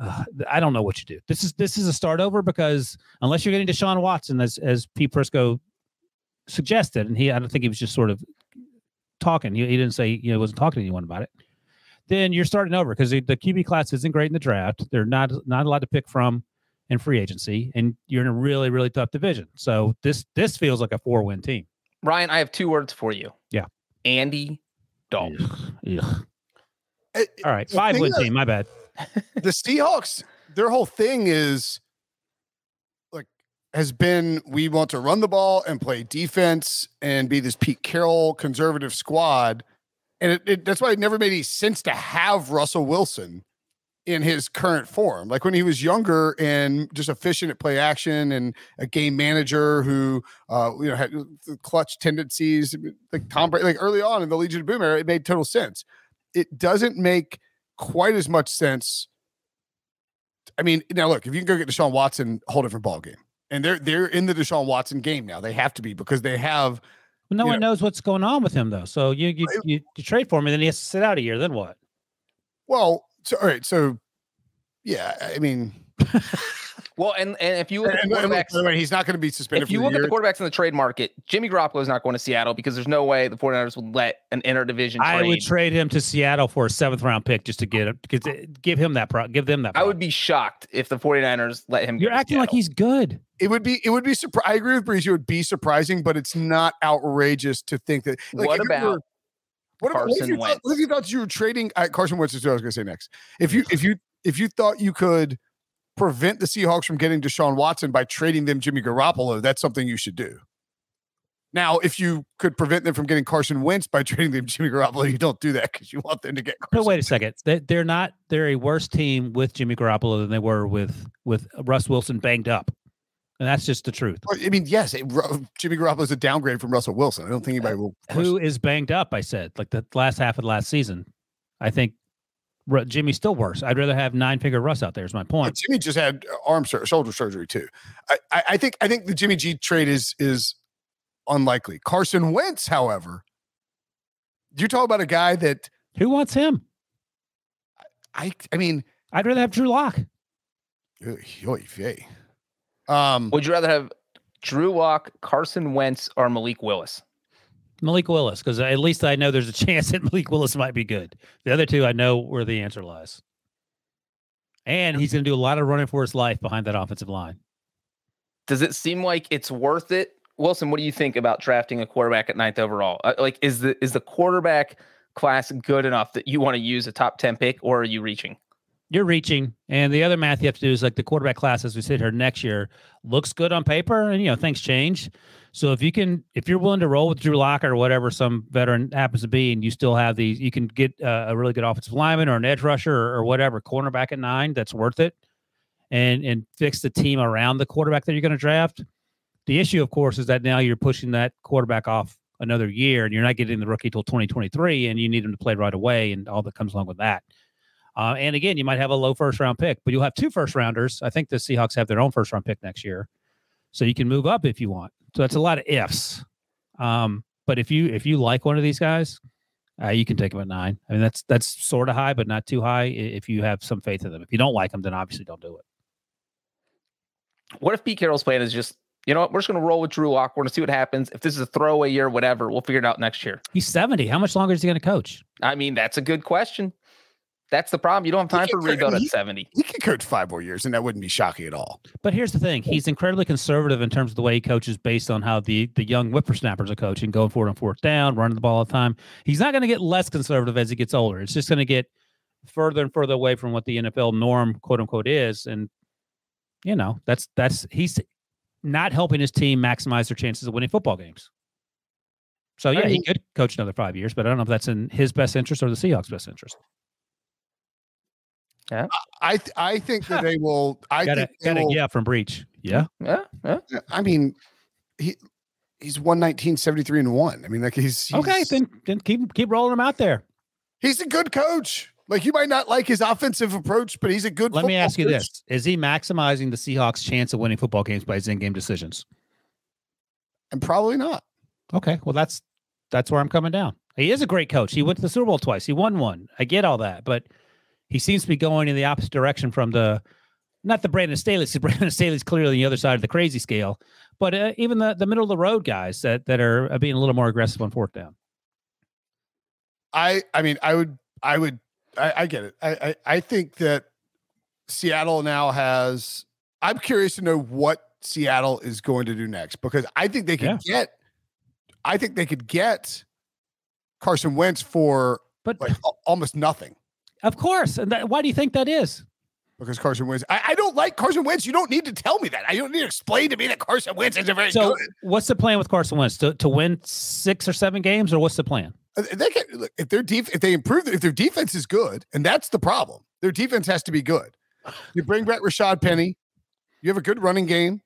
uh, I don't know what you do. This is this is a start over because unless you're getting Deshaun Watson, as as Pete Prisco suggested, and he I don't think he was just sort of talking. He, he didn't say you know he wasn't talking to anyone about it. Then you're starting over because the, the QB class isn't great in the draft. They're not not allowed to pick from in free agency, and you're in a really really tough division. So this this feels like a four win team. Ryan, I have two words for you. Yeah. Andy Dalton. Ugh, ugh. Eh, All right, five thing win team. My bad. the Seahawks, their whole thing is like has been we want to run the ball and play defense and be this Pete Carroll conservative squad. And it, it, that's why it never made any sense to have Russell Wilson in his current form. Like when he was younger and just efficient at play action and a game manager who uh, you know had clutch tendencies, like Tom Brady, like early on in the Legion of Boom era, it made total sense. It doesn't make quite as much sense. I mean, now look, if you can go get Deshaun Watson, whole different ball game. And they're they're in the Deshaun Watson game now. They have to be because they have Well, no one knows what's going on with him though. So you you, you you trade for him, and then he has to sit out a year. Then what? well, so all right, so yeah, I mean, Well, and, and if you look at and, the quarterbacks, by the way, he's not going to be suspended. if you for look the at the quarterbacks in the trade market, Jimmy Garoppolo is not going to Seattle because there's no way the 49ers would let an interdivision I trade. would trade him to Seattle for a seventh round pick just to get him, get, uh, give him that pro, give them that. I would be shocked if the 49ers let him. You're to acting like he's good. it would be it would be surpri- I agree with Breeze. It would be surprising, but it's not outrageous to think that. Like, What about were- what, about, what if Carson you thought, what if you thought you were trading? Uh, Carson Wentz is what I was going to say next. If you if you if you thought you could prevent the Seahawks from getting Deshaun Watson by trading them Jimmy Garoppolo, that's something you should do. Now, if you could prevent them from getting Carson Wentz by trading them Jimmy Garoppolo, you don't do that because you want them to get. But Carson wait a second. They, they're not. They're a worse team with Jimmy Garoppolo than they were with with Russ Wilson banged up, and that's just the truth. I mean, yes, it, Jimmy Garoppolo is a downgrade from Russell Wilson. I don't think uh, anybody will. Who is banged up? I said like the last half of the last season. I think Jimmy's still worse. I'd rather have nine finger Russ out there. Is my But point. Jimmy just had uh, arm sur- shoulder surgery too. I, I, I think I think the Jimmy G trade is is unlikely. Carson Wentz, however, you talk about a guy that Who wants him? I I mean, I'd rather have Drew Lock. oy, oy vey. Um, Would you rather have Drew Lock, Carson Wentz, or Malik Willis? Malik Willis, because at least I know there's a chance that Malik Willis might be good. The other two, I know where the answer lies. And he's going to do a lot of running for his life behind that offensive line. Does it seem like it's worth it? Wilson, what do you think about drafting a quarterback at ninth overall? Uh, like, is the is the quarterback class good enough that you want to use a top ten pick, or are you reaching? You're reaching, and the other math you have to do is like the quarterback class as we sit here next year looks good on paper, and you know things change. So if you can, if you're willing to roll with Drew Lock or whatever some veteran happens to be, and you still have these, you can get uh, a really good offensive lineman or an edge rusher or, or whatever cornerback at nine. That's worth it, and and fix the team around the quarterback that you're going to draft. The issue, of course, is that now you're pushing that quarterback off another year, and you're not getting the rookie till 2023, and you need him to play right away, and all that comes along with that. Uh, and again, you might have a low first round pick, but you'll have two first rounders. I think the Seahawks have their own first round pick next year, so you can move up if you want. So that's a lot of ifs. Um, but if you if you like one of these guys, uh, you can take them at nine. I mean, that's that's sort of high, but not too high. If you have some faith in them. If you don't like them, then obviously don't do it. What if Pete Carroll's plan is just, you know what, we're just going to roll with Drew Lock. We're going to see what happens. If this is a throwaway year, whatever, we'll figure it out next year. He's seventy. How much longer is he going to coach? I mean, that's a good question. That's the problem. You don't have time for can- rebuild at 70. he could coach five more years, and that wouldn't be shocking at all. But here's the thing: he's incredibly conservative in terms of the way he coaches, based on how the the young whippersnappers are coaching, going forward on fourth down, running the ball all the time. He's not going to get less conservative as he gets older. It's just going to get further and further away from what the NFL norm, quote unquote, is. And you know, that's that's he's not helping his team maximize their chances of winning football games. So yeah, he mean- could coach another five years, but I don't know if that's in his best interest or the Seahawks' best interest. I th- I think that they will. I got a think they got a will, yeah from Breech. Yeah, Yeah. yeah. I mean, he he's one nineteen seventy three and one. I mean, like he's, he's okay, then then keep keep rolling him out there. he's a good coach. Like you might not like his offensive approach, but he's a good. Let me ask you coach. this: Is he maximizing the Seahawks' chance of winning football games by his in-game decisions? and probably not. Okay, well that's that's where I'm coming down. He is a great coach. He went to the Super Bowl twice. He won one. I get all that, but he seems to be going in the opposite direction from the not the Brandon Staley. 'cause Brandon Staley's clearly on the other side of the crazy scale, but uh, even the the middle of the road guys that that are uh, being a little more aggressive on fourth down. I I mean I would I would I, I get it. I, I I think that Seattle now has. I'm curious to know what Seattle is going to do next because I think they could get. I think they could get Carson Wentz for But like almost nothing of course, and that, why do you think that is? because Carson Wentz. I, I don't like Carson Wentz. You don't need to tell me that. I don't need to explain to me that Carson Wentz isn't very So, good. what's the plan with Carson Wentz to to win six or seven games, or what's the plan? Uh, They can look, if their def- if they improve if their defense is good, and that's the problem. Their defense has to be good. You bring back Rashad Penny. You have a good running game.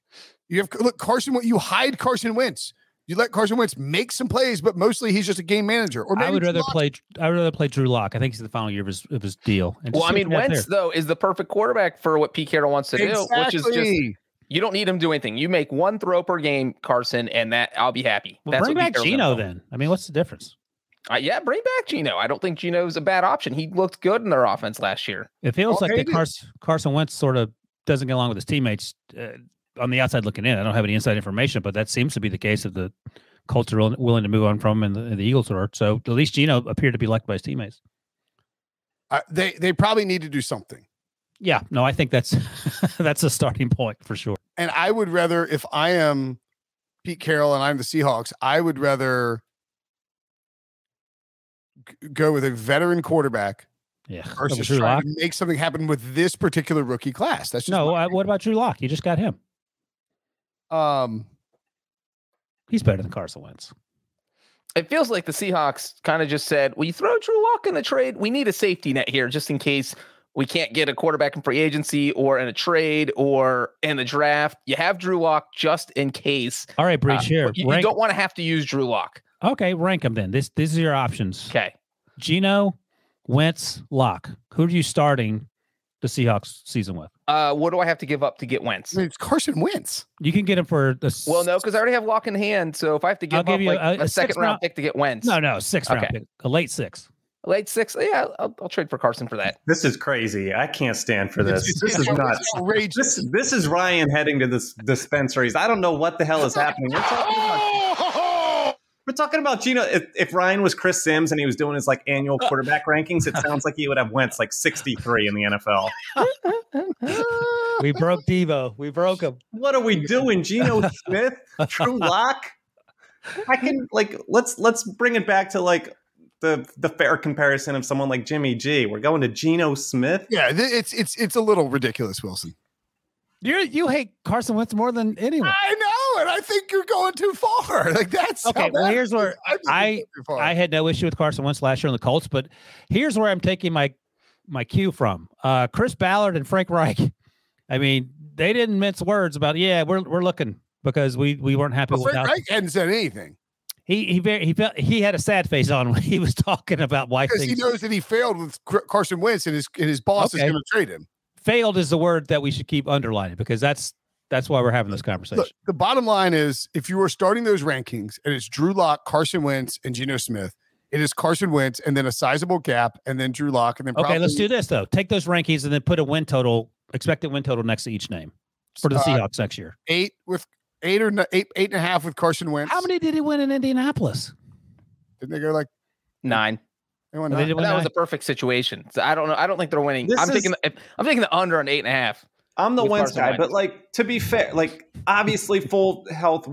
You have look Carson. You hide Carson Wentz. You let Carson Wentz make some plays, but mostly he's just a game manager. Or I would rather Drew Lock- play. I would rather play Drew Lock. I think he's the final year of his of his deal. And Well, I mean, what you Wentz though is the perfect quarterback for what Pete Carroll wants to do, which is just Exactly. you don't need him to do anything. You make one throw per game, Carson, and that I'll be happy. Well, That's bring what Pete back Geno then. I mean, what's the difference? Uh, yeah, bring back Geno. I don't think Geno's a bad option. He looked good in their offense last year. It feels Oh, like that. Carson, Carson Wentz sort of doesn't get along with his teammates uh, on the outside looking in. I don't have any inside information, but that seems to be the case of the Colts are willing- to move on from and the, and the Eagles are. So at least Geno appeared to be liked by his teammates. Uh, they they probably need to do something. Yeah, no, I think that's that's a starting point for sure. And I would rather, if I am Pete Carroll and I'm the Seahawks, I would rather g- go with a veteran quarterback Yeah, versus Drew trying Lock. to make something happen with this particular rookie class. That's just No, uh, what about Drew Lock? You just got him. Um, He's better than Carson Wentz. It feels like the Seahawks kind of just said, "We throw Drew Lock in the trade. We need a safety net here, just in case we can't get a quarterback in free agency or in a trade or in the draft. You have Drew Lock just in case. All right, Breech Uh, here. you, you don't want to have to use Drew Lock. okay, rank them then. This these are your options. Okay, Geno, Wentz, Lock. Who are you starting the Seahawks season with? uh, what do I have to give up to get Wentz? I mean, it's Carson Wentz. You can get him for the s- Well, no, because I already have Lock in hand. So if I have to give I'll up give you like a- a, a second round round- pick to get Wentz, no, no, six round pick, a late six. late six, yeah, I'll, I'll trade for Carson for that. This is crazy. I can't stand for this. This is nuts. it's outrageous. This this is Ryan heading to this dispensaries. I don't know what the hell is happening. We're talking about, we're talking about Geno. If, if Ryan was Chris Sims and he was doing his like annual quarterback rankings, it sounds like he would have Wentz like 63 in the NFL. We broke Devo. We broke him. What are we doing, Geno Smith, Drew Lock? I can like let's let's bring it back to like the the fair comparison of someone like Jimmy G. We're going to Geno Smith. Yeah, it's it's it's a little ridiculous, Wilson. You you hate Carson Wentz more than anyone. I know, and I think you're going too far. Like that's Okay, well, here's it where is. I, I- you're too far. I had no issue with Carson Wentz last year in the Colts, but here's where I'm taking my my cue from. Uh, Chris Ballard and Frank Reich. I mean, they didn't mince words about yeah, we're we're looking because we we weren't happy Well, with Frank Reich hadn't said anything he he very he felt he had a sad face on when he was talking about why because he knows that he failed with Carson Wentz, and his and his boss is going to trade him. Failed is the word that we should keep underlining because that's that's why we're having this conversation. Look, the bottom line is, if you were starting those rankings, and it's Drew Lock, Carson Wentz, and Geno Smith, it is Carson Wentz, and then a sizable gap, and then Drew Lock, and then okay, let's do this though. Take those rankings and then put a win total, expected win total next to each name for the Uh, Seahawks next year. eight with eight or n- eight eight and a half with Carson Wentz. How many did he win in Indianapolis? didn't they go like? Nine. They won They nine? did But that was a perfect situation. So I don't know. I don't think they're winning. This I'm is- taking the, I'm taking the under on eight and a half. I'm the With Wentz guy, but like to be fair, like obviously full health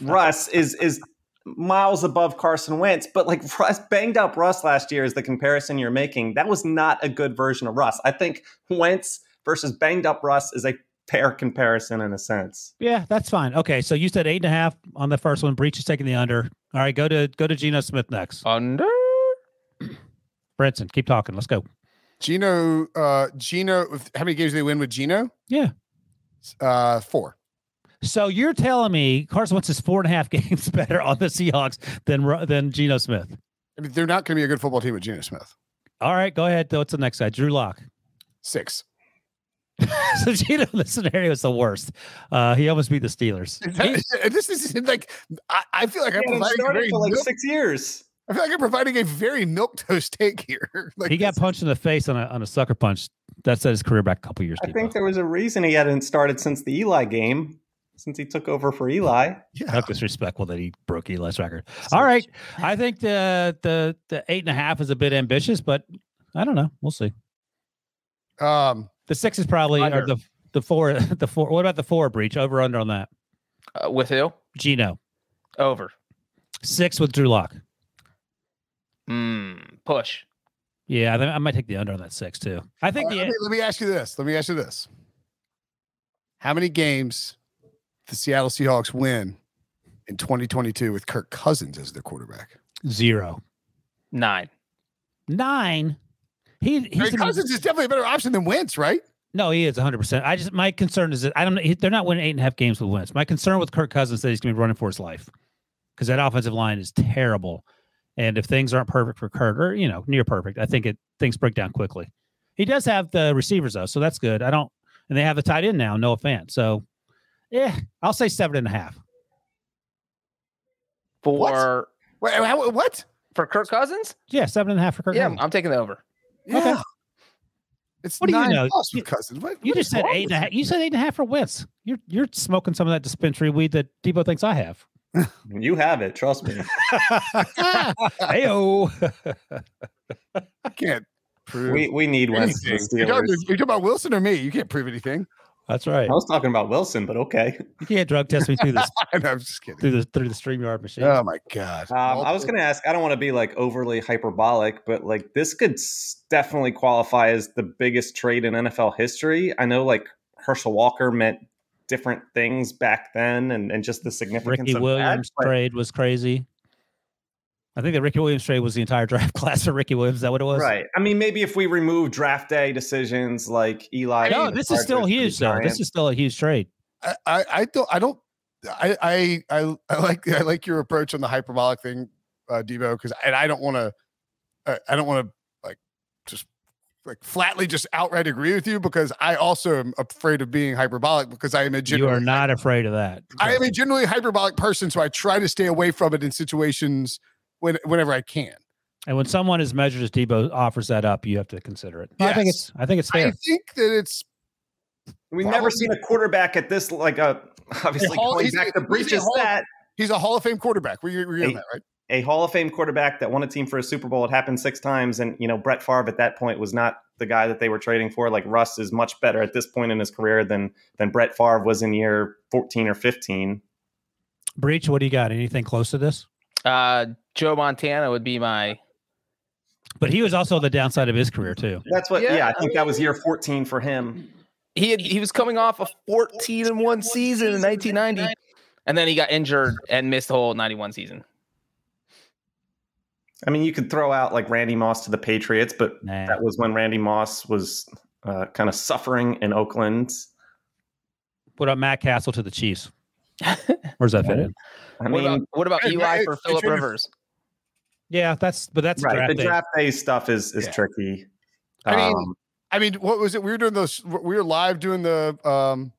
Russ is is miles above Carson Wentz, but like Russ banged up Russ last year is the comparison you're making. That was not a good version of Russ. I think Wentz versus banged up Russ is a fair comparison in a sense. Yeah, that's fine. Okay, so you said eight and a half on the first one. Breech is taking the under. All right, go to go to Geno Smith next. Under. Brenton, keep talking. Let's go. Geno, uh, Geno, how many games did they win with Geno? Yeah. Uh, four. So you're telling me Carson Wentz is four and a half games better on the Seahawks than Ru- than Geno Smith? I mean, they're not going to be a good football team with Geno Smith. All right, go ahead. What's the next guy? Drew Lock. Six. so Geno in this scenario is the worst. Uh, he almost beat the Steelers. He- this is like I, I feel like I'm Yeah, and providing a started for like milk, six years. I feel like I'm providing a very milk toast take here. like he got this- punched in the face on a on a sucker punch. That set his career back a couple years. I Debo. think there was a reason he hadn't started since the Eli game, since he took over for Eli. Yeah. How disrespectful that he broke Eli's record. All right, I think the the the eight and a half is a bit ambitious, but I don't know. We'll see. Um, The six is probably or the the four the four. What about the four Breech? Over under on that. Uh, with who? Geno Over. six with Drew Lock. Mm, push. Yeah, I, I might take the under on that six too. I think uh, the let, me, let me ask you this. Let me ask you this. How many games the Seattle Seahawks win in 2022 with Kirk Cousins as their quarterback? zero Nine. Nine. nine. he I he's mean, the- Cousins is definitely a better option than Wentz, right? no, he is 100. percent I just my concern is that I don't know. he- They're not winning eight and a half games with Wentz. My concern with Kirk Cousins is that he's going to be running for his life because that offensive line is terrible. And if things aren't perfect for Kirk or you know, near perfect, I think it things break down quickly. He does have the receivers though, so that's good. I don't, and they have the tight end now, Noah Fant. So, yeah, I'll say seven and a half. For Wait, how, what? for Kirk Cousins, Yeah, seven and a half for Kirk. yeah, Cousins. I'm taking the over. Yeah. It's What do you nine know? plus with You- Cousins. What, You what just said wrong eight and. You said eight and a half for Wentz. You're you're smoking some of that dispensary weed that Debo thinks I have. You have it, trust me. Heyo. You can't prove We we need Wentz. anything. as You're talking, you're talking about Wilson or me? You can't prove anything. That's right. I was talking about Wilson, but okay. You can't drug test me through this I know, I'm just kidding. through the through the StreamYard machine. Oh my god. Um, I was going to ask. I don't want to be like overly hyperbolic, but like this could definitely qualify as the biggest trade in NFL history. I know like Herschel Walker meant different things back then, and, and just the significance Ricky of Williams that. trade was crazy. I think the Ricky Williams trade was the entire draft class for Ricky Williams. Is that what it was? Right. I mean, maybe if we remove draft day decisions like Eli. No, this is still Chargers to the huge though. This is still a huge trade. I, I, I don't I don't I I I, I like I like your approach on the hyperbolic thing, uh, Devo, because and I don't want to I, I don't want to like just like flatly just outright agree with you because I also am afraid of being hyperbolic because I am a You are not afraid of that. I am a genuinely hyperbolic person, so I try to stay away from it in situations when whenever I can. And when someone as measured as Debo offers that up, you have to consider it. I think it's I think it's I think that it's We've Probably- never seen a quarterback at this like a obviously Hall- going he's- back to he's a breaches that he's a Hall of Fame quarterback. We're, we're getting Hey, that right. A Hall of Fame quarterback that won a team for a Super Bowl. It happened six times, and you know Brett Favre at that point was not the guy that they were trading for. Like Russ is much better at this point in his career than than Brett Favre was in year fourteen or fifteen. Breach, what do you got? Anything close to this? Uh, Joe Montana would be my. But he was also the downside of his career too. That's what. Yeah, Yeah, I I think that was year fourteen for him. He had, he was coming off a 14 and one season in 1990, and then he got injured and missed the whole 91 season. I mean, you could throw out like Randy Moss to the Patriots, but Nah. that was when Randy Moss was uh, kind of suffering in Oakland. What about Matt Cassel to the Chiefs? Where's that fit in? I what, mean, about, what about Hey, Eli hey, for hey, Philip Rivers? Yeah, that's but that's right? draft The day. draft day stuff is is Yeah. tricky. I mean, Um, I mean, what was it? We were doing those. We were live doing the um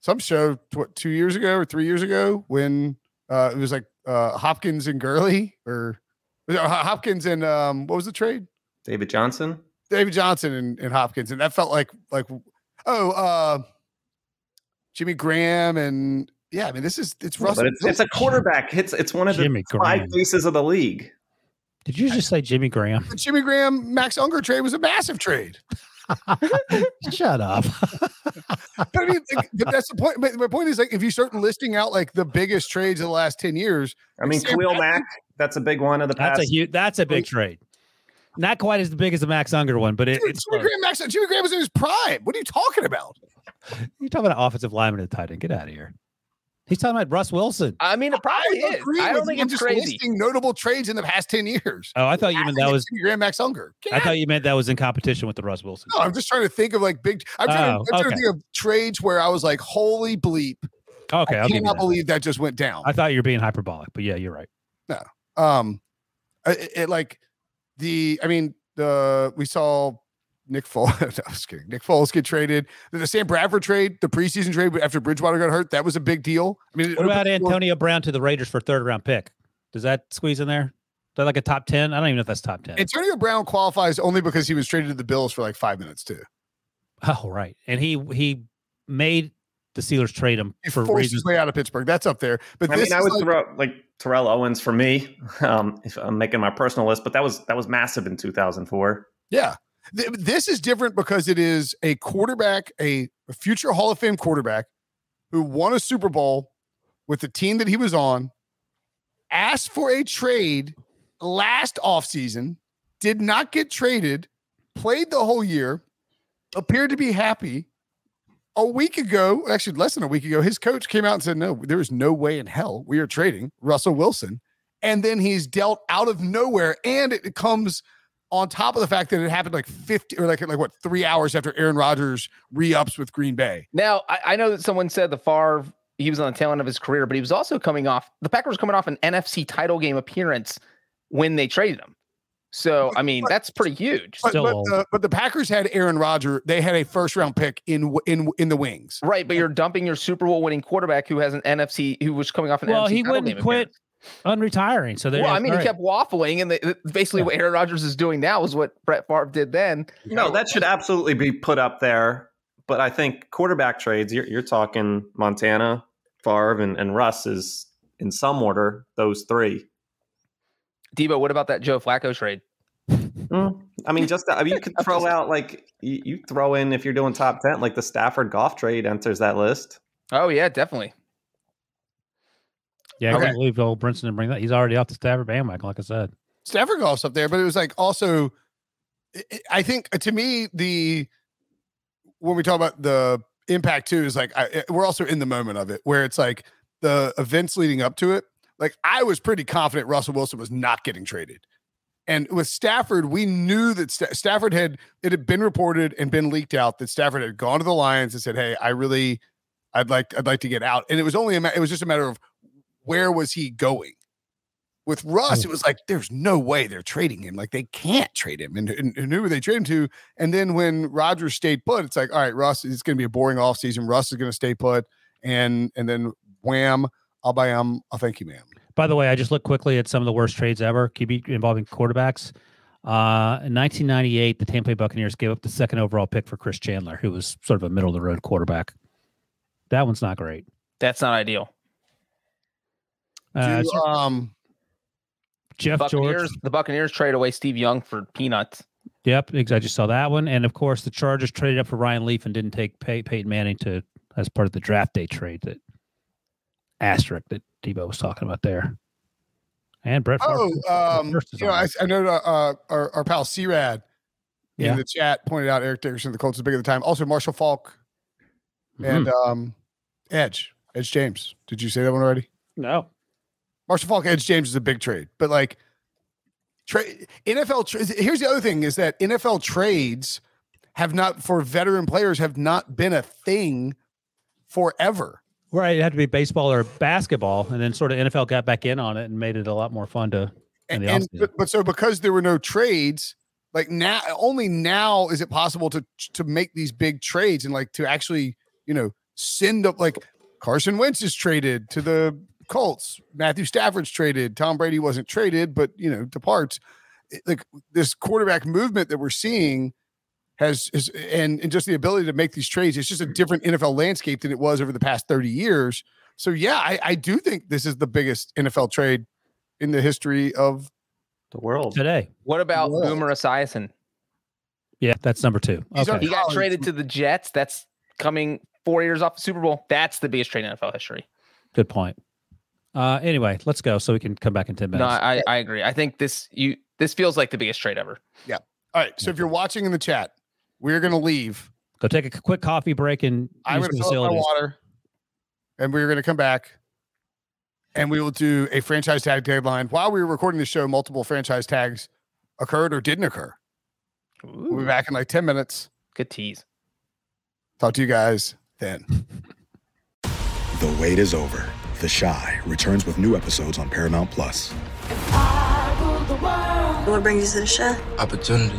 some show what two years ago or three years ago when uh it was like uh Hopkins and Gurley or was it Hopkins and um what was the trade? David Johnson. David Johnson and, and Hopkins, and that felt like like oh uh Jimmy Graham and yeah, I mean this is it's Russell. but it's, it's a quarterback. It's it's one of the Jimmy five Graham. faces of the league. Did you just say Jimmy Graham? The Jimmy Graham Max Unger trade was a massive trade. Shut up. But I mean, like, but that's the point. But my point is like if you start listing out like the biggest trades of the last 10 years, I mean, Sam Khalil Bradford- Mack. That's a big one of the past. That's past. a huge. That's a big oh, trade. Not quite as big as the Max Unger one, but it, Dude, it's. Jimmy close. Graham, Max, Jimmy Graham was in his prime. What are you talking about? You're talking about offensive lineman and tight end. Get out of here. He's talking about Russ Wilson. I mean, it probably I is. agree I don't with think it's just crazy. listing notable trades in the past 10 years. Oh, I thought you meant that was. Jimmy Graham, Max Unger. Get I thought you meant that was in competition with the Russ Wilson. No, I'm just trying to think of like big. I'm trying, Oh, to, I'm trying okay. to think of trades where I was like, "Holy bleep!" Okay, I I'll cannot that. believe that just went down. I thought you were being hyperbolic, but yeah, you're right. Um, it, it like the. I mean, the we saw Nick Foles. no, I was kidding. Nick Foles get traded. The, Sam Bradford trade, the preseason trade after Bridgewater got hurt, that was a big deal. I mean, What about Antonio Brown to the Raiders for third round pick? Does that squeeze in there? Is that like a top ten? I don't even know if that's top ten. Antonio Brown qualifies only because he was traded to the Bills for like five minutes too. oh, right. And he he made the Steelers trade him He for forced reasons. his way out of Pittsburgh. That's up there. But I this mean, I is would like- throw like Terrell Owens for me. Um, if I'm making my personal list, but that was that was massive in 2004. Yeah. This is different because it is a quarterback, a, a future Hall of Fame quarterback who won a Super Bowl with the team that he was on, asked for a trade last offseason, did not get traded, played the whole year, appeared to be happy. A week ago, actually less than a week ago, his coach came out and said, No, there is no way in hell we are trading Russell Wilson. And then he's dealt out of nowhere. And it comes on top of the fact that it happened like 50 or like like what three hours after Aaron Rodgers re-ups with Green Bay. Now, I, I know that someone said the Favre he was on the tail end of his career, but he was also coming off the Packers coming off an NFC title game appearance when they traded him. So I mean, But- that's pretty huge. But, Still but, old. the, but the Packers had Aaron Rodgers. They had a first round pick in in in the wings. Right, but you're dumping your Super Bowl winning quarterback who has an NFC who was coming off an Well, NFC he wouldn't game quit appearance. unretiring. So there. Well, I mean, all he right. kept waffling, and the, basically Yeah. what Aaron Rodgers is doing now is what Brett Favre did then. No, that should absolutely be put up there. But I think quarterback trades, you're, you're talking Montana, Favre, and, and Russ is in some order, those three. Debo, what about that Joe Flacco trade? Mm, I mean, just I mean, you could throw out like you, you throw in if you're doing top 10, like the Stafford Goff trade enters that list. Oh yeah, definitely. Yeah, I Okay. can't believe old Brinson didn't bring that. He's already off the Stafford bandwagon, like I said. Stafford Goff's up there, but it was like also, I- I- I think to me the when we talk about the impact too is like I, we're also in the moment of it where it's like the events leading up to it. Like I was pretty confident Russell Wilson was not getting traded, and with Stafford, we knew that Sta- Stafford had it had been reported and been leaked out that Stafford had gone to the Lions and said, "Hey, I really, I'd like, I'd like to get out," and it was only a ma- it was just a matter of where was he going with Russ, it mm. was like there's no way they're trading him. Like they can't trade him. And, and, and who would they trade him to? And then when Rodgers stayed put, it's like, all right, Russ, it's going to be a boring offseason. Russ is going to stay put. And and then wham, I'll buy him. I'll thank you, ma'am. By the way, I just looked quickly at some of the worst trades ever, QB involving quarterbacks. Uh, in 1998, the Tampa Bay Buccaneers gave up the second overall pick for Chris Chandler, who was sort of a middle of the road quarterback. That one's not great. That's not ideal. Uh, Do, so um, Jeff George. Buccaneers, the Buccaneers trade away Steve Young for peanuts. Yep, ex- I just saw that one, and of course the Chargers traded up for Ryan Leaf and didn't take Pey- Peyton Manning to as part of the draft day trade that asterisk that Debo was talking about there. And Brett. Favre- oh, um, you know, I. I know uh, our, our pal C-Rad in Yeah. the chat pointed out Eric Dickerson, the Colts is big at the time. Also, Marshall Faulk and Mhm. um, Edge, Edge James. Did you say that one already? no, Marshall Faulk, Edge James is a big trade, but like trade NFL. Tra- here's the other thing: is that NFL trades have not for veteran players have not been a thing forever. Right. It had to be baseball or basketball, and then sort of NFL got back in on it and made it a lot more fun to. And, the and but, but so because there were no trades, like now only now is it possible to to make these big trades and like to actually you know send up like Carson Wentz is traded to the Colts, Matthew Stafford's traded, Tom Brady wasn't traded, but you know departs. It- Like this quarterback movement that we're seeing has is and, and just the ability to make these trades. It's just a different NFL landscape than it was over the past thirty years. So yeah, I, I do think this is the biggest NFL trade in the history of The world. today. What about World. Boomer Esiason? Yeah, that's number two. Okay. on- He got traded to the Jets. That's coming four years off the Super Bowl. That's the biggest trade in NFL history. Good point. Uh, anyway, let's go so we can come back in ten No, minutes. I, I agree. I think this you this feels like the biggest trade ever. Yeah. All right. So if you're watching in the chat, we're going to leave. Go take a quick coffee break and I'm gonna fill up my water, and we're going to come back, and we will do a franchise tag deadline. While we were recording the show, multiple franchise tags occurred or didn't occur. We'll be back in like 10 minutes. good tease. Talk to you guys then. The wait is over. The Chi returns with new episodes on Paramount Plus. What brings you to the show? Opportunity.